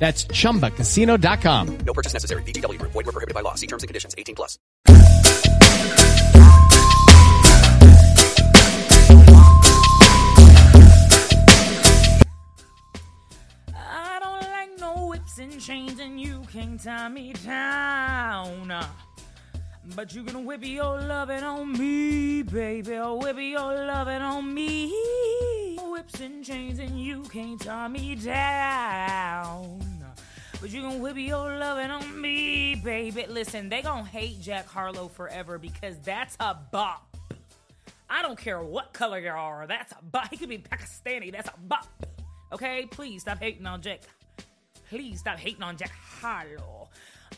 That's chumbacasino.com. No purchase necessary. VGW Group. Void were prohibited by law. See terms and conditions. 18 plus. I don't like no whips and chains, and you can't tie me down. But you can whip your loving on me, baby. Whip your loving on me. Whips and chains, and you can't tie me down. But you can whip your loving on me, baby. Listen, they gonna hate Jack Harlow forever because that's a bop. I don't care what color you are. That's a bop. He could be Pakistani. That's a bop. Okay, please stop hating on Jack. Please stop hating on Jack Harlow.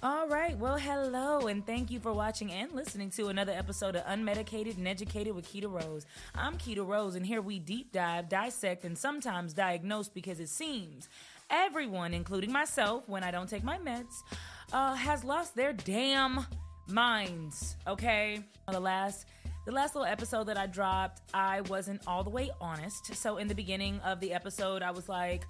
All right, well, hello, and thank you for watching and listening to another episode of Unmedicated and Educated with Keita Rose. I'm Keita Rose, and here we deep dive, dissect, and sometimes diagnose because it seems everyone, including myself, when I don't take my meds, uh, has lost their damn minds. Okay, the last the last little episode that I dropped, I wasn't all the way honest. So in the beginning of the episode, I was like,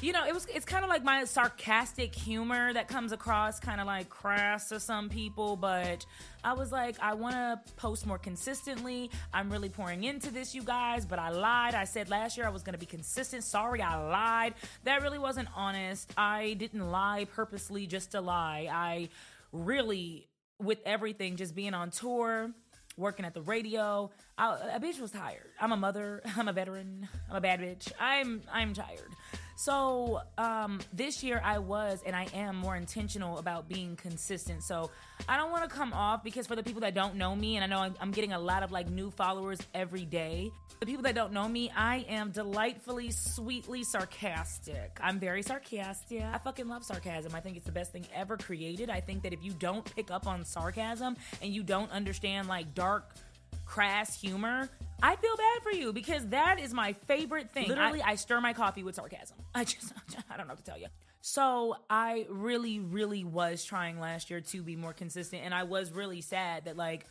you know, it was it's kind of like my sarcastic humor that comes across kind of like crass to some people, but I was like, I want to post more consistently. I'm really pouring into this, you guys, but I lied. I said last year I was going to be consistent. Sorry, I lied. That really wasn't honest. I didn't lie purposely just to lie. I really with everything just being on tour working at the radio. I, a bitch was tired. I'm a mother. I'm a veteran. I'm a bad bitch. I'm I'm tired. So um, this year I was and I am more intentional about being consistent. So I don't want to come off because for the people that don't know me, and I know I'm, getting a lot of like new followers every day. The people that don't know me, I am delightfully, sweetly sarcastic. I'm very sarcastic. I fucking love sarcasm. I think it's the best thing ever created. I think that if you don't pick up on sarcasm and you don't understand like dark crass humor, I feel bad for you because that is my favorite thing. Literally, I, I stir my coffee with sarcasm. I just, I don't know what to tell you. So I really, really was trying last year to be more consistent, and I was really sad that like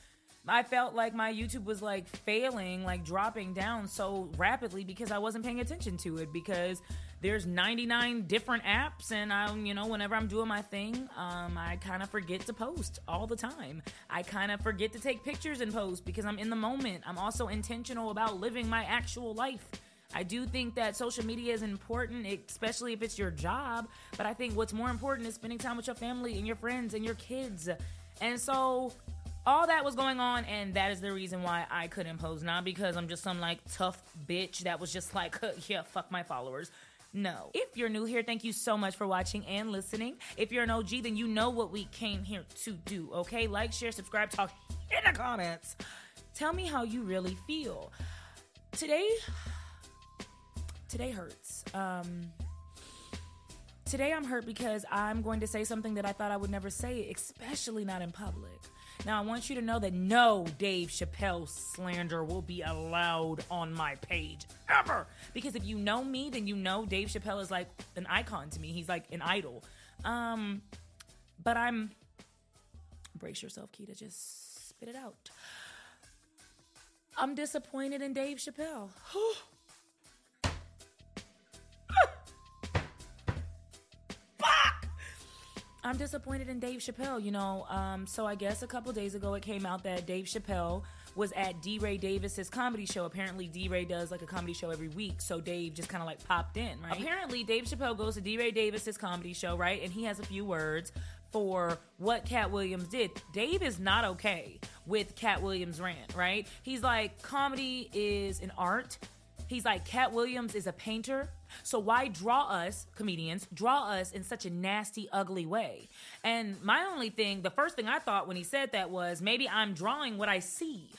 I felt like my YouTube was like failing, like dropping down so rapidly because I wasn't paying attention to it because there's 99 different apps and I'm, you know, whenever I'm doing my thing, um, I kind of forget to post all the time. I kind of forget to take pictures and post because I'm in the moment. I'm also intentional about living my actual life. I do think that social media is important, especially if it's your job. But I think what's more important is spending time with your family and your friends and your kids. And so all that was going on, and that is the reason why I couldn't post. Not because I'm just some like tough bitch that was just like, yeah, fuck my followers. No. If you're new here, thank you so much for watching and listening. If you're an OG, then you know what we came here to do, okay? Like, share, subscribe, talk in the comments. Tell me how you really feel. Today, today hurts. Um, today I'm hurt because I'm going to say something that I thought I would never say, especially not in public. Now, I want you to know that no Dave Chappelle slander will be allowed on my page ever. Because if you know me, then you know Dave Chappelle is like an icon to me. He's like an idol. Um, but I'm. Brace yourself, Keita. Just spit it out. I'm disappointed in Dave Chappelle. I'm disappointed in Dave Chappelle. You know, um, so I guess a couple days ago it came out that Dave Chappelle was at D. Ray Davis's comedy show. Apparently, D. Ray does like a comedy show every week, so Dave just kind of like popped in, right? Apparently, Dave Chappelle goes to D. Ray Davis's comedy show, right? And he has a few words for what Katt Williams did. Dave is not okay with Katt Williams' rant, right? He's like, comedy is an art. He's like, Katt Williams is a painter. So why draw us, comedians, draw us in such a nasty, ugly way? And my only thing, the first thing I thought when he said that was maybe I'm drawing what I see.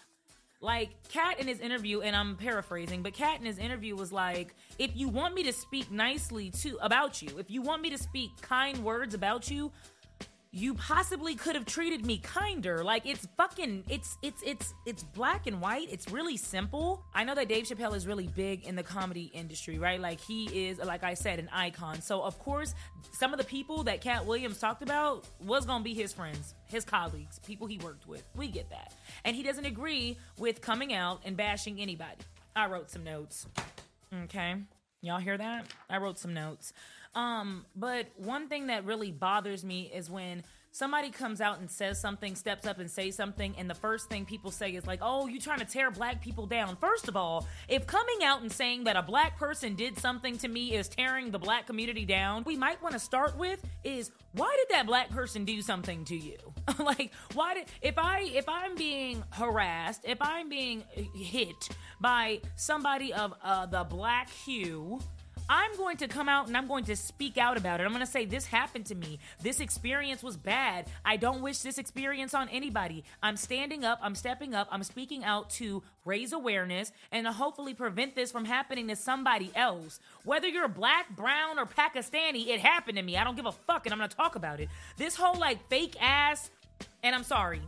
Like Katt in his interview, and I'm paraphrasing, but Katt in his interview was like, if you want me to speak nicely to about you, if you want me to speak kind words about you, you possibly could have treated me kinder. Like it's fucking it's it's it's it's black and white. It's really simple. I know that Dave Chappelle is really big in the comedy industry, right? Like he is like I said an icon. So of course, some of the people that Katt Williams talked about was going to be his friends, his colleagues, people he worked with. We get that. And he doesn't agree with coming out and bashing anybody. I wrote some notes. Okay. Y'all hear that? I wrote some notes. Um, but one thing that really bothers me is when somebody comes out and says something, steps up and says something, and the first thing people say is like, "Oh, you trying to tear black people down." First of all, if coming out and saying that a black person did something to me is tearing the black community down, we might want to start with is why did that black person do something to you? like, why did if I if I'm being harassed, if I'm being hit by somebody of uh, the black hue, I'm going to come out and I'm going to speak out about it. I'm going to say, This happened to me. This experience was bad. I don't wish this experience on anybody. I'm standing up, I'm stepping up, I'm speaking out to raise awareness and hopefully prevent this from happening to somebody else. Whether you're black, brown, or Pakistani, it happened to me. I don't give a fuck and I'm going to talk about it. This whole like fake ass, and I'm sorry,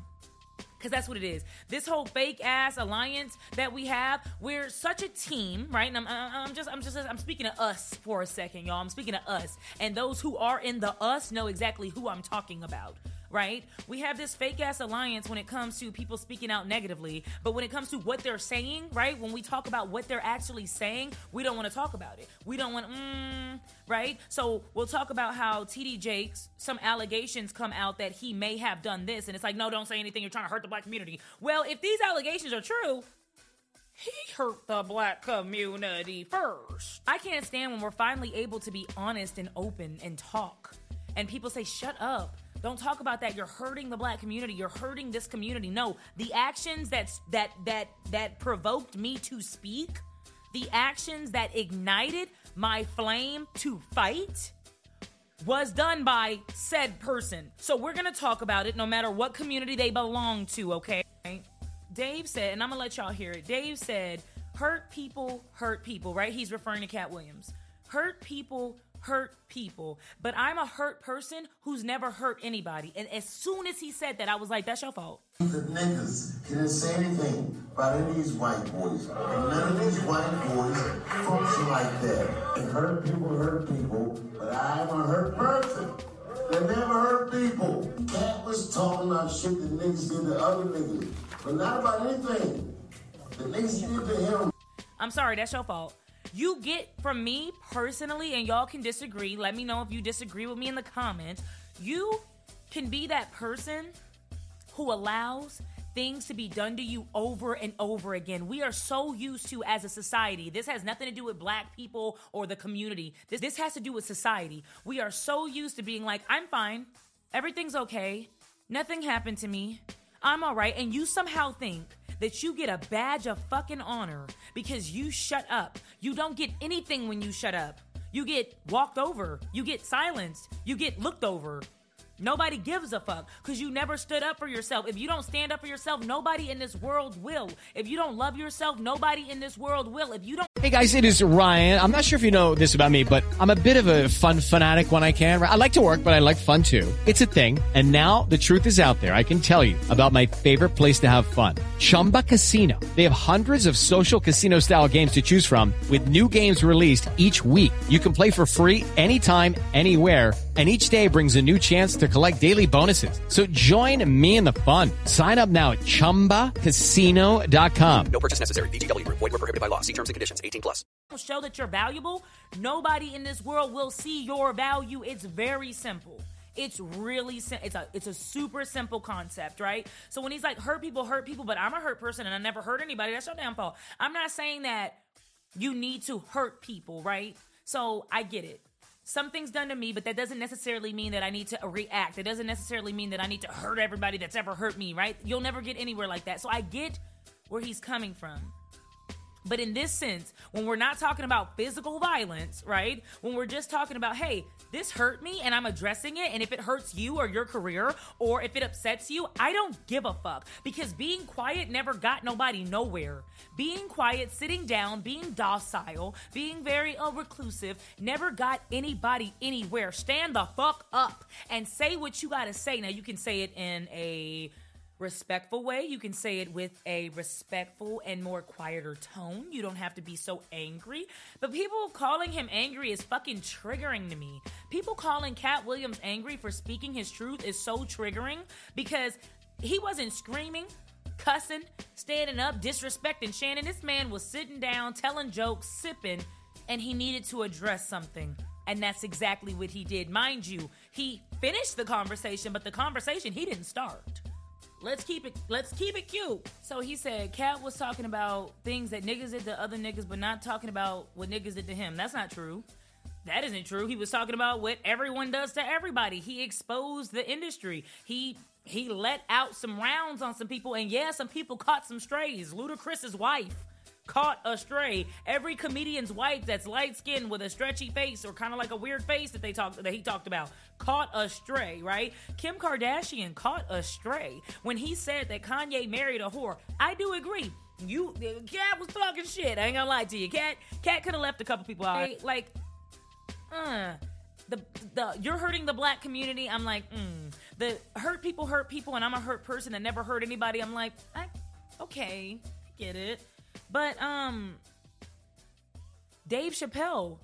because that's what it is. This whole fake ass alliance that we have, we're such a team, right? And I'm, I'm just, I'm just, I'm speaking to us for a second, y'all. I'm speaking to us, and those who are in the us know exactly who I'm talking about right? We have this fake ass alliance when it comes to people speaking out negatively, but when it comes to what they're saying, right? When we talk about what they're actually saying, we don't want to talk about it. We don't want, mm, right? So we'll talk about how TD Jakes, some allegations come out that he may have done this, and it's like, no, don't say anything. You're trying to hurt the black community. Well, if these allegations are true, he hurt the black community first. I can't stand when we're finally able to be honest and open and talk. And people say, shut up. Don't talk about that. You're hurting the black community. You're hurting this community. No, the actions that's that that that provoked me to speak, the actions that ignited my flame to fight was done by said person. So we're going to talk about it no matter what community they belong to, okay? Dave said, and I'm going to let y'all hear it. Dave said, hurt people hurt people, right? He's referring to Katt Williams. Hurt people hurt people, but I'm a hurt person who's never hurt anybody. And as soon as he said that, I was like, that's your fault. The niggas didn't say anything about any of these white boys. And none of these white boys function like that. And hurt people hurt people, but I'm a hurt person. They never hurt people. Katt was talking about shit that niggas did to other niggas, but not about anything. The niggas did to him. I'm sorry, that's your fault. You get from me personally, and y'all can disagree. Let me know if you disagree with me in the comments. You can be that person who allows things to be done to you over and over again. We are so used to as a society. This has nothing to do with black people or the community. This this has to do with society. We are so used to being like, "I'm fine. Everything's okay. Nothing happened to me. I'm all right." And you somehow think that you get a badge of fucking honor because you shut up. You don't get anything when you shut up. You get walked over, you get silenced, you get looked over. Nobody gives a fuck because you never stood up for yourself. If you don't stand up for yourself, nobody in this world will. If you don't love yourself, nobody in this world will. If you don't. Hey guys, it is Ryan. I'm not sure if you know this about me, but I'm a bit of a fun fanatic when I can. I like to work, but I like fun too. It's a thing. And now the truth is out there. I can tell you about my favorite place to have fun Chumba Casino. They have hundreds of social casino style games to choose from, with new games released each week. You can play for free anytime, anywhere and each day brings a new chance to collect daily bonuses. So join me in the fun. Sign up now at ChumbaCasino.com. No purchase necessary. VGW. Void were prohibited by law. See terms and conditions. 18 plus. Show that you're valuable. Nobody in this world will see your value. It's very simple. It's really sim- it's a it's a super simple concept, right? So when he's like hurt people, hurt people, but I'm a hurt person and I never hurt anybody. That's your damn fault. I'm not saying that you need to hurt people, right? So I get it something's done to me, but that doesn't necessarily mean that I need to react. It doesn't necessarily mean that I need to hurt everybody that's ever hurt me, right? You'll never get anywhere like that. So I get where he's coming from. But in this sense, when we're not talking about physical violence, right? When we're just talking about, hey, this hurt me and I'm addressing it, and if it hurts you or your career, or if it upsets you, I don't give a fuck. Because being quiet never got nobody nowhere. Being quiet, sitting down, being docile, being very uh, reclusive, never got anybody anywhere. Stand the fuck up and say what you gotta say. Now, you can say it in a respectful way. You can say it with a respectful and more quieter tone. You don't have to be so angry. But people calling him angry is fucking triggering to me. People calling Katt Williams angry for speaking his truth is so triggering because he wasn't screaming, cussing, standing up, disrespecting Shannon. This man was sitting down, telling jokes, sipping, and he needed to address something. And that's exactly what he did. Mind you, he finished the conversation, but the conversation he didn't start. Let's keep it let's keep it cute. So he said Katt was talking about things that niggas did to other niggas, but not talking about what niggas did to him. That's not true. That isn't true. He was talking about what everyone does to everybody. He exposed the industry. He he let out some rounds on some people, and yeah, some people caught some strays. Ludacris's wife caught astray. Every comedian's wife that's light skinned with a stretchy face or kind of like a weird face that they talked that he talked about caught astray, right? Kim Kardashian caught astray when he said that Kanye married a whore. I do agree. You, Katt was talking shit. I ain't gonna lie to you. Cat Katt could have left a couple people out. Like, uh, the the you're hurting the black community. I'm like, mm. The hurt people hurt people, and I'm a hurt person that never hurt anybody. I'm like, I, okay, I get it. But um, Dave Chappelle,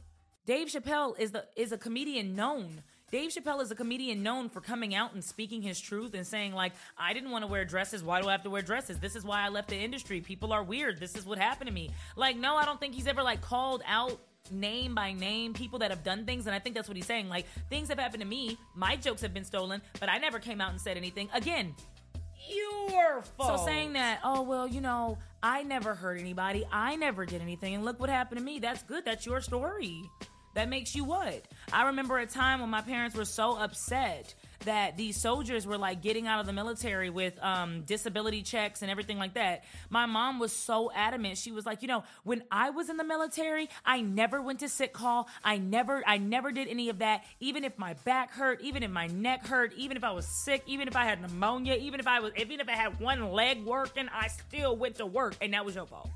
Dave Chappelle is the is a comedian known. Dave Chappelle is a comedian known for coming out and speaking his truth and saying like, I didn't want to wear dresses. Why do I have to wear dresses? This is why I left the industry. People are weird. This is what happened to me. Like, no, I don't think he's ever like called out name by name people that have done things and i think that's what he's saying like things have happened to me my jokes have been stolen but i never came out and said anything again your fault. So saying that, oh well, you know, I never hurt anybody, I never did anything, and look what happened to me. That's good. That's your story. That makes you what? I remember a time when my parents were so upset that these soldiers were like getting out of the military with um, disability checks and everything like that. My mom was so adamant. She was like, you know, when I was in the military, I never went to sick call. I never, I never did any of that. Even if my back hurt, even if my neck hurt, even if I was sick, even if I had pneumonia, even if I was, even if I had one leg working, I still went to work, and that was your fault.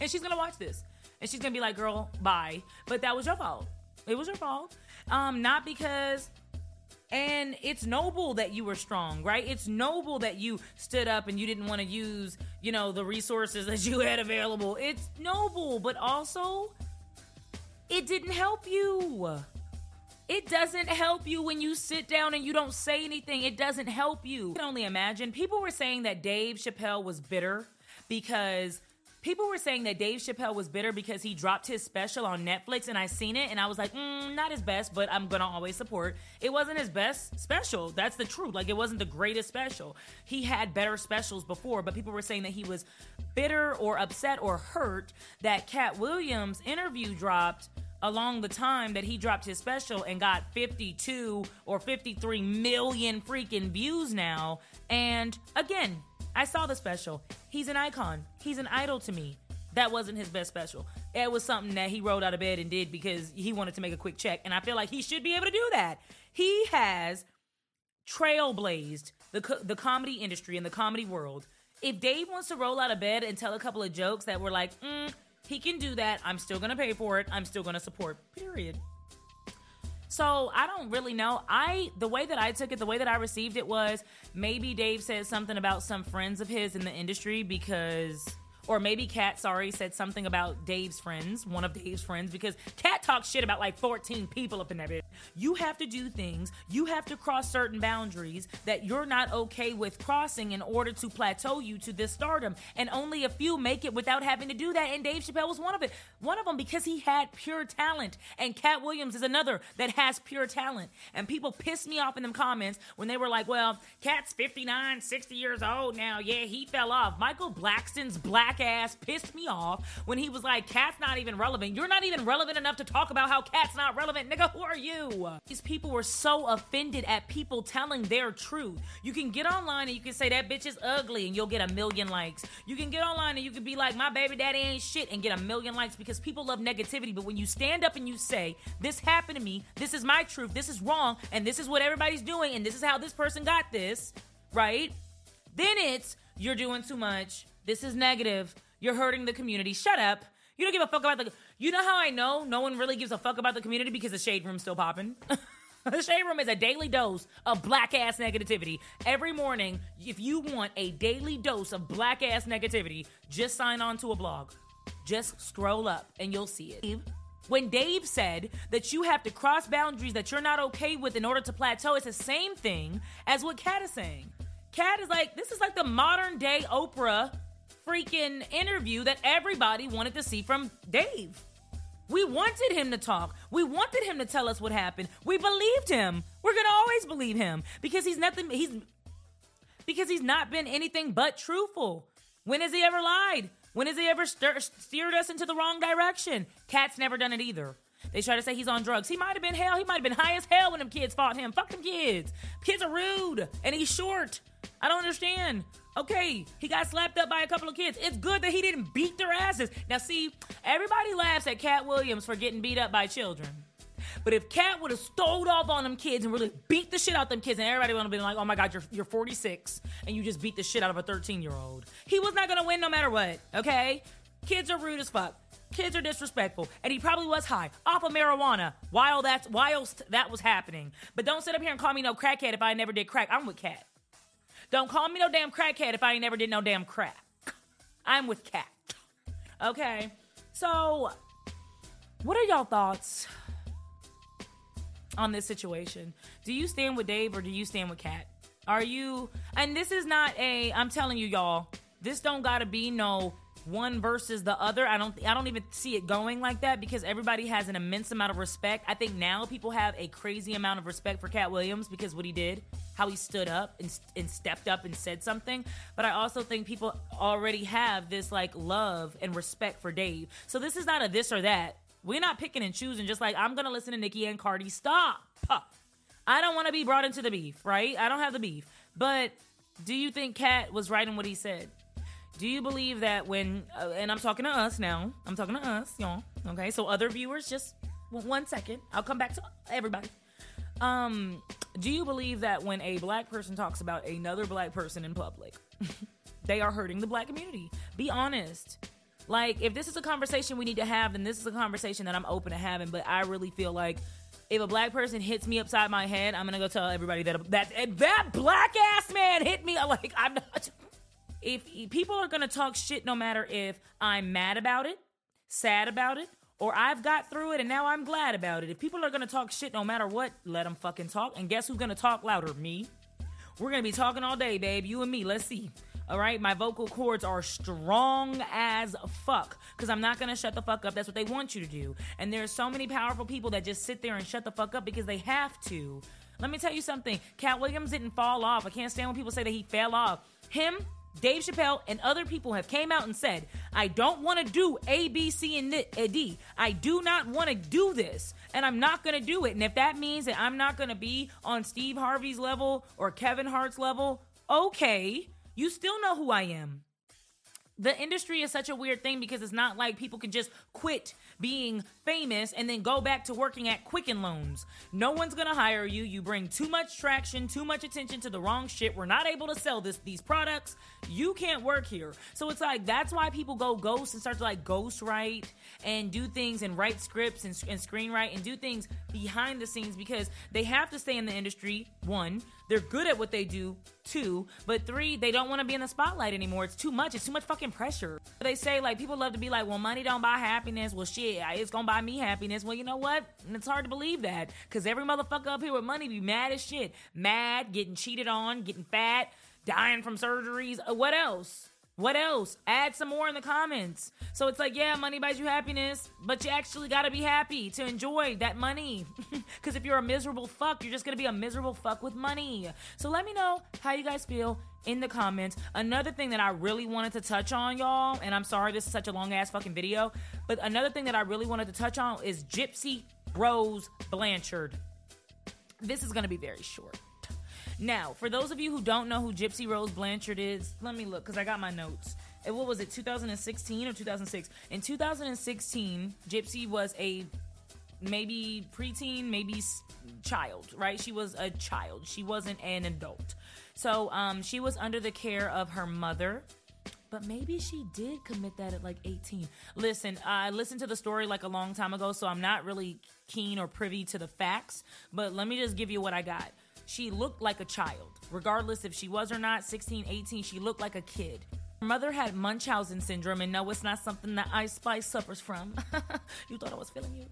And she's gonna watch this, and she's gonna be like, "Girl, bye," but that was your fault. It was your fault. Um, not because and it's noble that you were strong, right? It's noble that you stood up and you didn't want to use, you know, the resources that you had available. It's noble, but also it didn't help you. It doesn't help you when you sit down and you don't say anything. It doesn't help you. Can only imagine. People were saying that Dave Chappelle was bitter because people were saying that Dave Chappelle was bitter because he dropped his special on Netflix, and I seen it, and I was like, mm, not his best, but I'm gonna always support. It wasn't his best special. That's the truth. Like it wasn't the greatest special. He had better specials before, but people were saying that he was bitter or upset or hurt that Katt Williams interview dropped along the time that he dropped his special and got 52 or 53 million freaking views now. And again, I saw the special. He's an icon. He's an idol to me. That wasn't his best special. It was something that he rolled out of bed and did because he wanted to make a quick check. And I feel like he should be able to do that. He has trailblazed the, the comedy industry and the comedy world. If Dave wants to roll out of bed and tell a couple of jokes that were like, mm, he can do that. I'm still going to pay for it. I'm still going to support. Period. So I don't really know. I the way that I took it, the way that I received it was maybe Dave said something about some friends of his in the industry because or maybe Katt, sorry, said something about Dave's friends, one of Dave's friends, because Katt talks shit about like 14 people up in that bit. You have to do things, you have to cross certain boundaries that you're not okay with crossing in order to plateau you to this stardom. And only a few make it without having to do that. And Dave Chappelle was one of it. One of them because he had pure talent. And Katt Williams is another that has pure talent. And people pissed me off in them comments when they were like, well, Katt's 59, 60 years old now. Yeah, he fell off. Michael Blackson's black black ass pissed me off when he was like, Katt's not even relevant. You're not even relevant enough to talk about how Katt's not relevant. Nigga, who are you? These people were so offended at people telling their truth. You can get online and you can say that bitch is ugly and you'll get a million likes. You can get online and you can be like, my baby daddy ain't shit and get a million likes because people love negativity. But when you stand up and you say, this happened to me, this is my truth, this is wrong, and this is what everybody's doing, and this is how this person got this, right? Then it's, you're doing too much. This is negative. You're hurting the community. Shut up. You don't give a fuck about the. You know how I know no one really gives a fuck about the community because the shade room's still popping. the shade room is a daily dose of black ass negativity. Every morning, if you want a daily dose of black ass negativity, just sign on to a blog. Just scroll up and you'll see it. When Dave said that you have to cross boundaries that you're not okay with in order to plateau, it's the same thing as what Katt is saying. Katt is like, this is like the modern day Oprah freaking interview that everybody wanted to see from Dave. We wanted him to talk. We wanted him to tell us what happened. We believed him. We're gonna always believe him because he's nothing. He's because he's not been anything but truthful. When has he ever lied? When has he ever stir- steered us into the wrong direction? Katt's never done it either. They try to say he's on drugs. He might have been hell. He might have been high as hell when them kids fought him. Fuck them kids. Kids are rude and he's short. I don't understand. Okay, he got slapped up by a couple of kids. It's good that he didn't beat their asses. Now, see, everybody laughs at Katt Williams for getting beat up by children. But if Katt would have stole off on them kids and really beat the shit out them kids, and everybody would have been like, "Oh my God, you're you're 46 and you just beat the shit out of a 13 year old," he was not gonna win no matter what. Okay, kids are rude as fuck. Kids are disrespectful, and he probably was high off of marijuana while that's whilst that was happening. But don't sit up here and call me no crackhead if I never did crack. I'm with Katt. Don't call me no damn crackhead if I ain't never did no damn crack. I'm with Katt. Okay, so what are y'all thoughts on this situation? Do you stand with Dave or do you stand with Katt? Are you? And this is not a. I'm telling you, y'all. This don't gotta be no one versus the other. I don't I don't even see it going like that because everybody has an immense amount of respect. I think now people have a crazy amount of respect for Katt Williams because what he did, how he stood up and, and stepped up and said something. But I also think people already have this like love and respect for Dave. So this is not a this or that. We're not picking and choosing just like I'm going to listen to Nicki and Cardi. Stop. I don't want to be brought into the beef, right? I don't have the beef. But do you think Katt was right in what he said? Do you believe that when, uh, and I'm talking to us now, I'm talking to us, y'all, okay? So other viewers, just one second. I'll come back to everybody. Um, do you believe that when a black person talks about another black person in public, they are hurting the black community? Be honest. Like, if this is a conversation we need to have, then this is a conversation that I'm open to having. But I really feel like if a black person hits me upside my head, I'm gonna go tell everybody that that that black ass man hit me. Like, I'm not if people are going to talk shit no matter if I'm mad about it, sad about it, or I've got through it and now I'm glad about it. If people are going to talk shit no matter what, let them fucking talk. And guess who's going to talk louder? Me. We're going to be talking all day, babe. You and me. Let's see. All right, my vocal cords are strong as fuck because I'm not gonna shut the fuck up. That's what they want you to do. And there's so many powerful people that just sit there and shut the fuck up because they have to. Let me tell you something. Katt Williams didn't fall off. I can't stand when people say that he fell off. Him Dave Chappelle and other people have came out and said, I don't want to do A, B, C, and eh, D. I do not want to do this, and I'm not going to do it. And if that means that I'm not going to be on Steve Harvey's level or Kevin Hart's level, okay, you still know who I am the industry is such a weird thing because it's not like people can just quit being famous and then go back to working at Quicken Loans. No one's gonna hire you. You bring too much traction, too much attention to the wrong shit. We're not able to sell this these products. You can't work here. So it's like that's why people go ghost and start to like ghost write and do things and write scripts and, and screenwrite and do things behind the scenes because they have to stay in the industry. One, they're good at what they do. Two, but three, they don't want to be in the spotlight anymore. It's too much. It's too much fucking pressure. They say like people love to be like, well, money don't buy happiness. Well, shit, it's gonna buy me happiness. Well, you know what? It's hard to believe that because every motherfucker up here with money be mad as shit, mad, getting cheated on, getting fat, dying from surgeries. Uh, what else? What else? Add some more in the comments. So it's like, yeah, money buys you happiness, but you actually gotta be happy to enjoy that money. Because if you're a miserable fuck, you're just gonna be a miserable fuck with money. So let me know how you guys feel in the comments. Another thing that I really wanted to touch on, y'all, and I'm sorry this is such a long ass fucking video, but another thing that I really wanted to touch on is Gypsy Rose Blanchard. This is gonna be very short. Now, for those of you who don't know who Gypsy Rose Blanchard is, let me look because I got my notes. And what was it, 2016 or 2006? In 2016, Gypsy was a maybe preteen, maybe child, right? She was a child. She wasn't an adult. So um, she was under the care of her mother. But maybe she did commit that at like 18. Listen, I listened to the story like a long time ago, so I'm not really keen or privy to the facts. But let me just give you what I got. She looked like a child. Regardless if she was or not, 16, 18, she looked like a kid. Her mother had Munchausen syndrome, and no, it's not something that Ice Spice suffers from. you thought I was feeling you?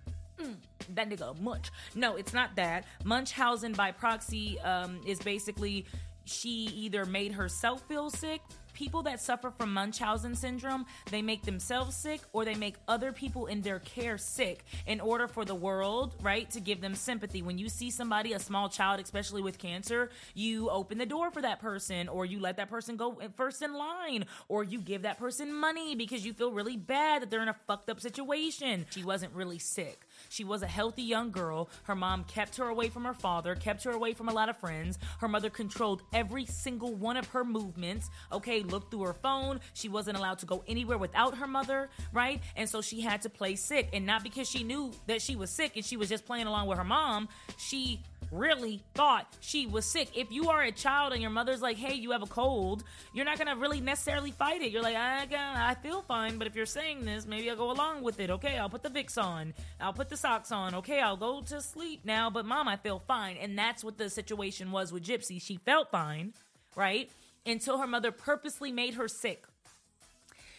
Mm, that nigga munch. No, it's not that. Munchausen by proxy um, is basically she either made herself feel sick. People that suffer from Munchausen syndrome, they make themselves sick or they make other people in their care sick in order for the world, right, to give them sympathy. When you see somebody, a small child, especially with cancer, you open the door for that person or you let that person go first in line or you give that person money because you feel really bad that they're in a fucked up situation. She wasn't really sick. She was a healthy young girl. Her mom kept her away from her father, kept her away from a lot of friends. Her mother controlled every single one of her movements. Okay, looked through her phone. She wasn't allowed to go anywhere without her mother, right? And so she had to play sick. And not because she knew that she was sick and she was just playing along with her mom. She really thought she was sick. If you are a child and your mother's like, "Hey, you have a cold," you're not gonna really necessarily fight it. You're like, "I I feel fine," but if you're saying this, maybe I'll go along with it. Okay, I'll put the Vicks on. I'll put the socks on. Okay, I'll go to sleep now. But mom, I feel fine, and that's what the situation was with Gypsy. She felt fine, right? Until her mother purposely made her sick.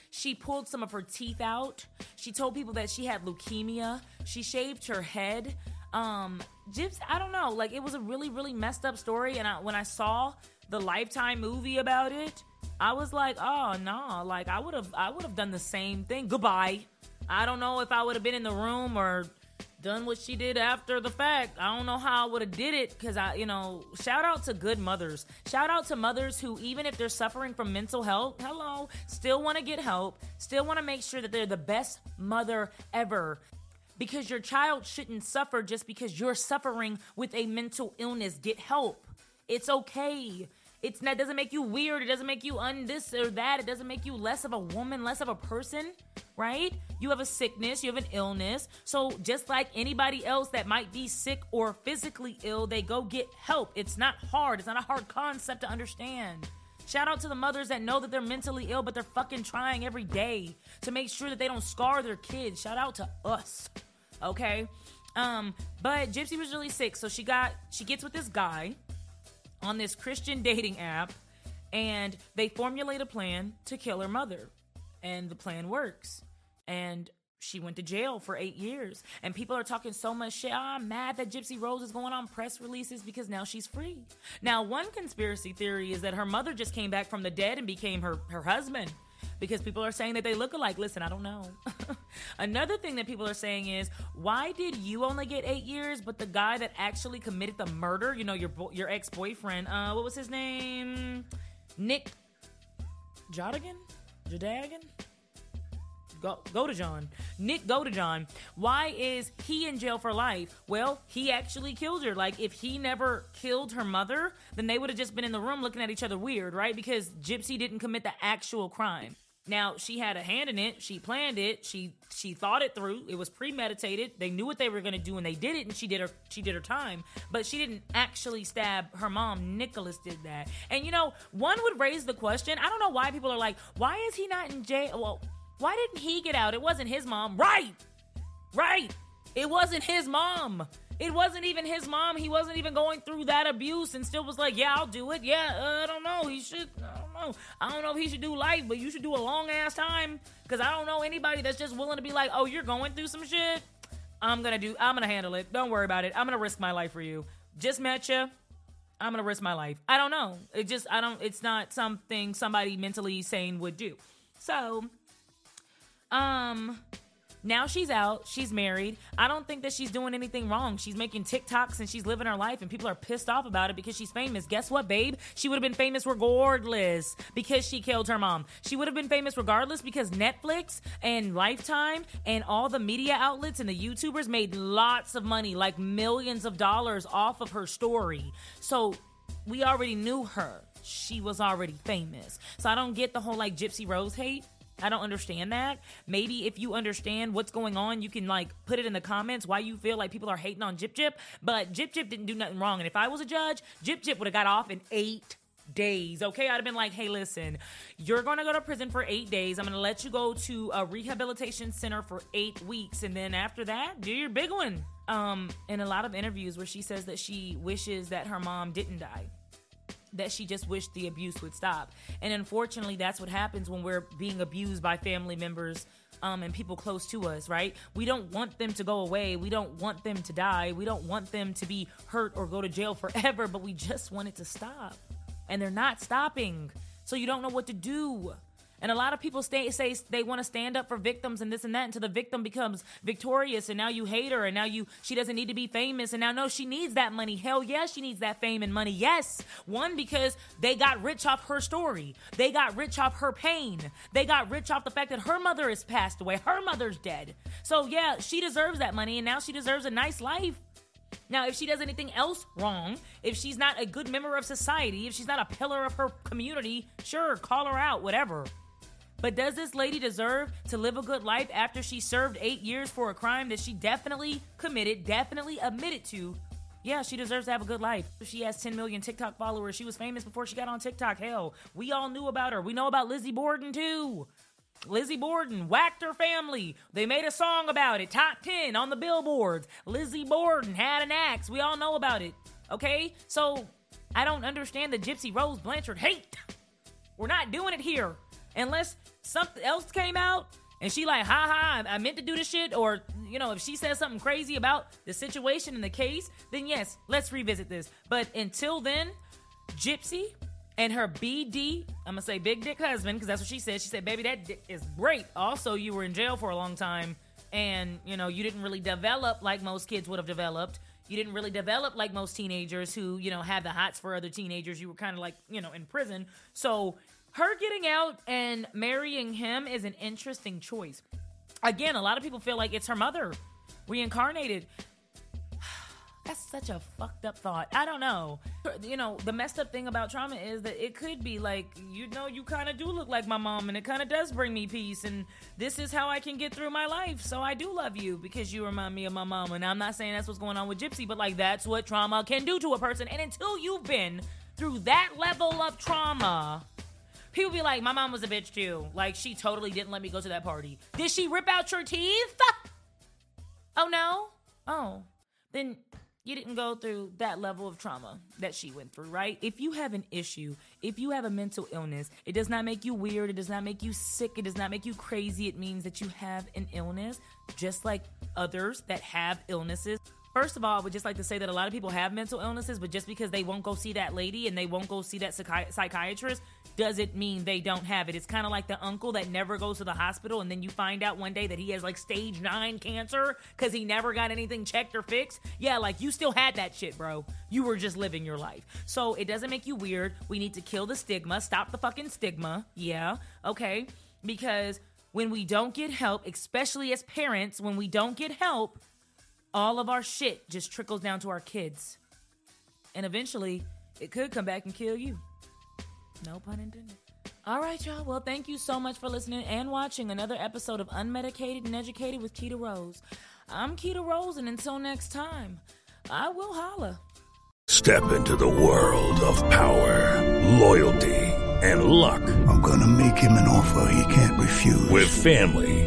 She pulled some of her teeth out. She told people that she had leukemia. She shaved her head. Um, Gypsy, I don't know. Like it was a really, really messed up story. And I, when I saw the Lifetime movie about it, I was like, oh no, like I would have, I would have done the same thing. Goodbye. I don't know if I would have been in the room or done what she did after the fact. I don't know how I would have did it because I, you know, shout out to good mothers. Shout out to mothers who, even if they're suffering from mental health, hello, still want to get help, still want to make sure that they're the best mother ever. Because your child shouldn't suffer just because you're suffering with a mental illness. Get help. It's okay. It's that doesn't make you weird. It doesn't make you un this or that. It doesn't make you less of a woman, less of a person, right? You have a sickness, you have an illness. So just like anybody else that might be sick or physically ill, they go get help. It's not hard. It's not a hard concept to understand. Shout out to the mothers that know that they're mentally ill, but they're fucking trying every day to make sure that they don't scar their kids. Shout out to us. Okay? Um, but Gypsy was really sick, so she got she gets with this guy on this Christian dating app, and they formulate a plan to kill her mother. And the plan works. And she went to jail for eight years. And people are talking so much shit. Oh, I'm mad that Gypsy Rose is going on press releases because now she's free. Now, one conspiracy theory is that her mother just came back from the dead and became her, her husband because people are saying that they look alike. Listen, I don't know. Another thing that people are saying is, why did you only get eight years, but the guy that actually committed the murder, you know, your your ex boyfriend, uh, what was his name? Nick Jodigan, Jadagan. Go, Godejohn. Nick Godejohn. Why is he in jail for life? Well, he actually killed her. Like, if he never killed her mother, then they would have just been in the room looking at each other weird, right? Because Gypsy didn't commit the actual crime. Now she had a hand in it. She planned it. She she thought it through. It was premeditated. They knew what they were going to do, and they did it. And she did her she did her time. But she didn't actually stab her mom. Nicholas did that. And you know, one would raise the question. I don't know why people are like, why is he not in jail? Well, why didn't he get out? It wasn't his mom, right? Right. It wasn't his mom. It wasn't even his mom. He wasn't even going through that abuse and still was like, yeah, I'll do it. Yeah, uh, I don't know. He should, I don't know. I don't know if he should do life, but you should do a long ass time. Because I don't know anybody that's just willing to be like, oh, you're going through some shit. I'm going to do, I'm going to handle it. Don't worry about it. I'm going to risk my life for you. Just met you. I'm gonna risk my life. I don't know. It just I don't. It's not something somebody mentally sane would do. So, um, now she's out. She's married. I don't think that she's doing anything wrong. She's making TikToks and she's living her life, and people are pissed off about it because she's famous. Guess what, babe? She would have been famous regardless because she killed her mom. She would have been famous regardless because Netflix and Lifetime and all the media outlets and the YouTubers made lots of money, like millions of dollars off of her story. So we already knew her. She was already famous. So I don't get the whole like Gypsy Rose hate. I don't understand that. Maybe if you understand what's going on, you can like put it in the comments why you feel like people are hating on Jip Jip. But Jip Jip didn't do nothing wrong. And if I was a judge, Jip Jip would have got off in eight days. Okay, I'd have been like, hey, listen, you're gonna go to prison for eight days. I'm gonna let you go to a rehabilitation center for eight weeks, and then after that, do your big one. Um, in a lot of interviews where she says that she wishes that her mom didn't die that she just wished the abuse would stop. And unfortunately, that's what happens when we're being abused by family members um, and people close to us, right? We don't want them to go away. We don't want them to die. We don't want them to be hurt or go to jail forever, but we just want it to stop. And they're not stopping. So you don't know what to do. And a lot of people stay, say they want to stand up for victims and this and that until the victim becomes victorious and now you hate her and now you she doesn't need to be famous and now no she needs that money. Hell yes, she needs that fame and money. Yes. One because they got rich off her story. They got rich off her pain. They got rich off the fact that her mother has passed away. Her mother's dead. So yeah, she deserves that money and now she deserves a nice life. Now, if she does anything else wrong, if she's not a good member of society, if she's not a pillar of her community, sure, call her out, whatever. But does this lady deserve to live a good life after she served eight years for a crime that she definitely committed, definitely admitted to? Yeah, she deserves to have a good life. She has 10 million TikTok followers. She was famous before she got on TikTok. Hell, we all knew about her. We know about Lizzie Borden too. Lizzie Borden whacked her family. They made a song about it. Top 10 on the billboards. Lizzie Borden had an axe. We all know about it. Okay? So I don't understand the Gypsy Rose Blanchard hate. We're not doing it here unless something else came out and she like, ha ha, I meant to do this shit, or you know, if she says something crazy about the situation in the case, then yes, let's revisit this. But until then, Gypsy and her BD, I'm gonna say big dick husband, because that's what she said. She said, baby, that dick is great. Also, you were in jail for a long time, and you know, you didn't really develop like most kids would have developed. You didn't really develop like most teenagers who, you know, have the hots for other teenagers. You were kind of like, you know, in prison. So her getting out and marrying him is an interesting choice. Again, a lot of people feel like it's her mother reincarnated. That's such a fucked up thought. I don't know. You know, the messed up thing about trauma is that it could be like, you know, you kind of do look like my mom and it kind of does bring me peace. And this is how I can get through my life. So I do love you because you remind me of my mom. And I'm not saying that's what's going on with Gypsy, but like that's what trauma can do to a person. And until you've been through that level of trauma, people be like, my mom was a bitch too. Like, she totally didn't let me go to that party. Did she rip out your teeth? Oh, no? Oh. Then you didn't go through that level of trauma that she went through, right? If you have an issue, if you have a mental illness, it does not make you weird. It does not make you sick. It does not make you crazy. It means that you have an illness, just like others that have illnesses. First of all, I would just like to say that a lot of people have mental illnesses, but just because they won't go see that lady and they won't go see that psychi- psychiatrist doesn't mean they don't have it. It's kind of like the uncle that never goes to the hospital and then you find out one day that he has like stage nine cancer because he never got anything checked or fixed. Yeah, like you still had that shit, bro. You were just living your life. So it doesn't make you weird. We need to kill the stigma, stop the fucking stigma. Yeah, okay? Because when we don't get help, especially as parents, when we don't get help, all of our shit just trickles down to our kids. And eventually, it could come back and kill you. No pun intended. All right, y'all. Well, thank you so much for listening and watching another episode of Unmedicated and Educated with Keita Rose. I'm Keita Rose, and until next time, I will holla. Step into the world of power, loyalty, and luck. I'm gonna make him an offer he can't refuse. With family,